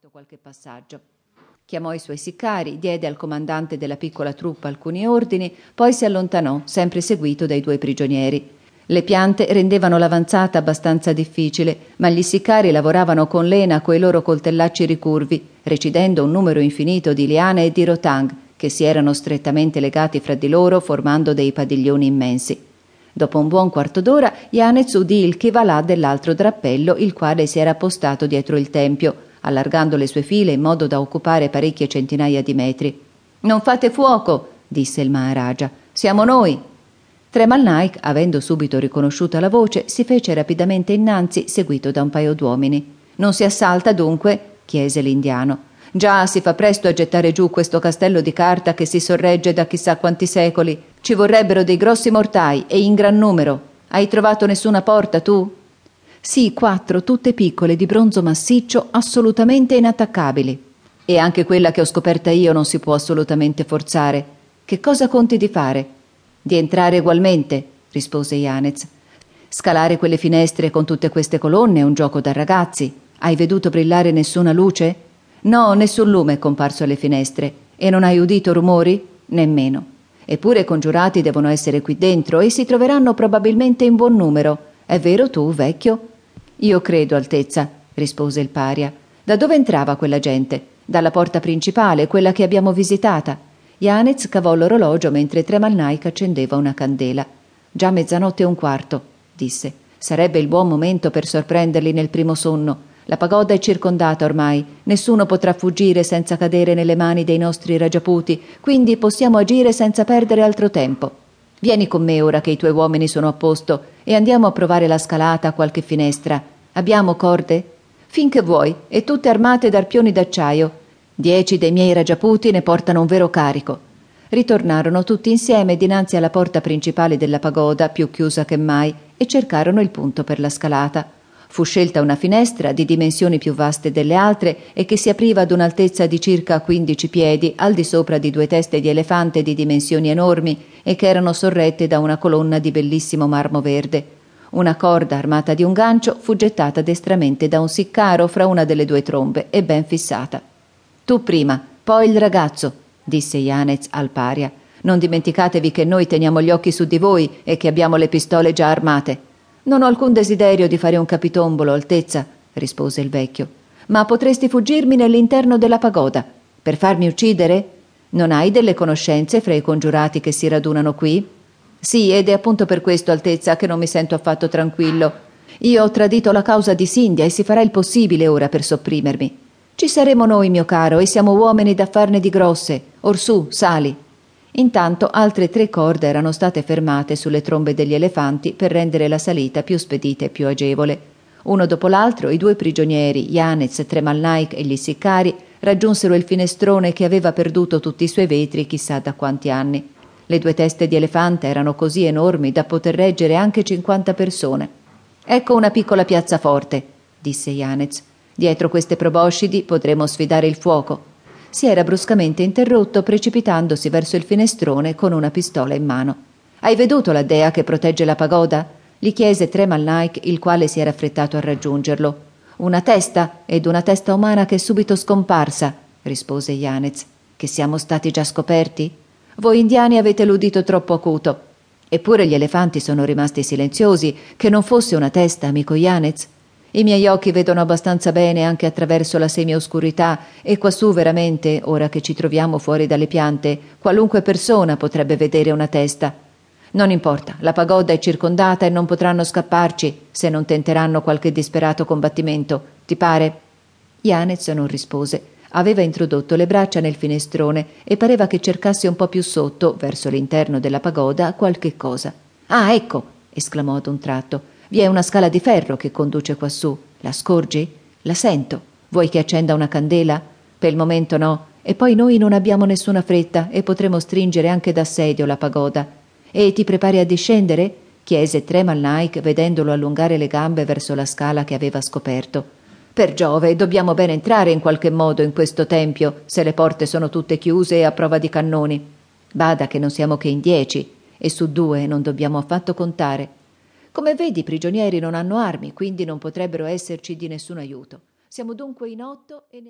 esplorato qualche passaggio. Chiamò i suoi siccari, diede al comandante della piccola truppa alcuni ordini, poi si allontanò, sempre seguito dai due prigionieri. Le piante rendevano l'avanzata abbastanza difficile, ma gli siccari lavoravano con lena coi loro coltellacci ricurvi, recidendo un numero infinito di liane e di rotang, che si erano strettamente legati fra di loro formando dei padiglioni immensi. Dopo un buon quarto d'ora, Yanez udì il chivalà dell'altro drappello, il quale si era postato dietro il tempio, allargando le sue file in modo da occupare parecchie centinaia di metri. Non fate fuoco, disse il Maharaja. Siamo noi. Tremal Naik, avendo subito riconosciuta la voce, si fece rapidamente innanzi, seguito da un paio d'uomini. Non si assalta dunque? chiese l'indiano. Già si fa presto a gettare giù questo castello di carta che si sorregge da chissà quanti secoli. Ci vorrebbero dei grossi mortai e in gran numero. Hai trovato nessuna porta tu? Sì, quattro, tutte piccole, di bronzo massiccio, assolutamente inattaccabili. E anche quella che ho scoperta io non si può assolutamente forzare. Che cosa conti di fare? Di entrare ugualmente, rispose Yanez. Scalare quelle finestre con tutte queste colonne è un gioco da ragazzi. Hai veduto brillare nessuna luce? No, nessun lume è comparso alle finestre. E non hai udito rumori? Nemmeno. Eppure i congiurati devono essere qui dentro e si troveranno probabilmente in buon numero. È vero tu, vecchio? Io credo, Altezza, rispose il paria. Da dove entrava quella gente? Dalla porta principale, quella che abbiamo visitata. Yanez cavò l'orologio mentre Tremalnaik accendeva una candela. Già mezzanotte e un quarto, disse. Sarebbe il buon momento per sorprenderli nel primo sonno. La pagoda è circondata ormai, nessuno potrà fuggire senza cadere nelle mani dei nostri ragiaputi, quindi possiamo agire senza perdere altro tempo. Vieni con me ora che i tuoi uomini sono a posto e andiamo a provare la scalata a qualche finestra. Abbiamo corde? Finché vuoi, e tutte armate d'arpioni d'acciaio. Dieci dei miei ragiaputi ne portano un vero carico. Ritornarono tutti insieme dinanzi alla porta principale della pagoda, più chiusa che mai, e cercarono il punto per la scalata. Fu scelta una finestra di dimensioni più vaste delle altre e che si apriva ad un'altezza di circa quindici piedi, al di sopra di due teste di elefante di dimensioni enormi e che erano sorrette da una colonna di bellissimo marmo verde. Una corda armata di un gancio fu gettata destramente da un siccaro fra una delle due trombe e ben fissata. Tu prima, poi il ragazzo, disse Yanez al paria. Non dimenticatevi che noi teniamo gli occhi su di voi e che abbiamo le pistole già armate. Non ho alcun desiderio di fare un capitombolo, Altezza, rispose il vecchio. Ma potresti fuggirmi nell'interno della pagoda. Per farmi uccidere? Non hai delle conoscenze fra i congiurati che si radunano qui? Sì, ed è appunto per questo, Altezza, che non mi sento affatto tranquillo. Io ho tradito la causa di Sindia e si farà il possibile ora per sopprimermi. Ci saremo noi, mio caro, e siamo uomini da farne di grosse. Orsù, sali. Intanto altre tre corde erano state fermate sulle trombe degli elefanti per rendere la salita più spedita e più agevole. Uno dopo l'altro i due prigionieri, Yanez, Tremalnaik e gli siccari, raggiunsero il finestrone che aveva perduto tutti i suoi vetri chissà da quanti anni. Le due teste di elefante erano così enormi da poter reggere anche cinquanta persone. Ecco una piccola piazzaforte, disse Yanez. Dietro queste proboscidi potremo sfidare il fuoco. Si era bruscamente interrotto, precipitandosi verso il finestrone con una pistola in mano. Hai veduto la dea che protegge la pagoda? gli chiese Tremal Naik, il quale si era affrettato a raggiungerlo. Una testa, ed una testa umana che è subito scomparsa, rispose Yanez. Che siamo stati già scoperti? Voi indiani avete l'udito troppo acuto. Eppure gli elefanti sono rimasti silenziosi, che non fosse una testa, amico Yanez. I miei occhi vedono abbastanza bene anche attraverso la semioscurità e quassù veramente, ora che ci troviamo fuori dalle piante, qualunque persona potrebbe vedere una testa. Non importa, la pagoda è circondata e non potranno scapparci se non tenteranno qualche disperato combattimento. Ti pare? Yanez non rispose. Aveva introdotto le braccia nel finestrone e pareva che cercasse un po' più sotto, verso l'interno della pagoda, qualche cosa. Ah, ecco! esclamò ad un tratto. Vi è una scala di ferro che conduce quassù. La scorgi? La sento. Vuoi che accenda una candela? Per il momento no. E poi noi non abbiamo nessuna fretta e potremo stringere anche d'assedio la pagoda. E ti prepari a discendere? chiese Tremal Naik vedendolo allungare le gambe verso la scala che aveva scoperto. Per Giove, dobbiamo ben entrare in qualche modo in questo tempio, se le porte sono tutte chiuse e a prova di cannoni. Bada che non siamo che in dieci, e su due non dobbiamo affatto contare. Come vedi, i prigionieri non hanno armi, quindi non potrebbero esserci di nessun aiuto. Siamo dunque in otto e ne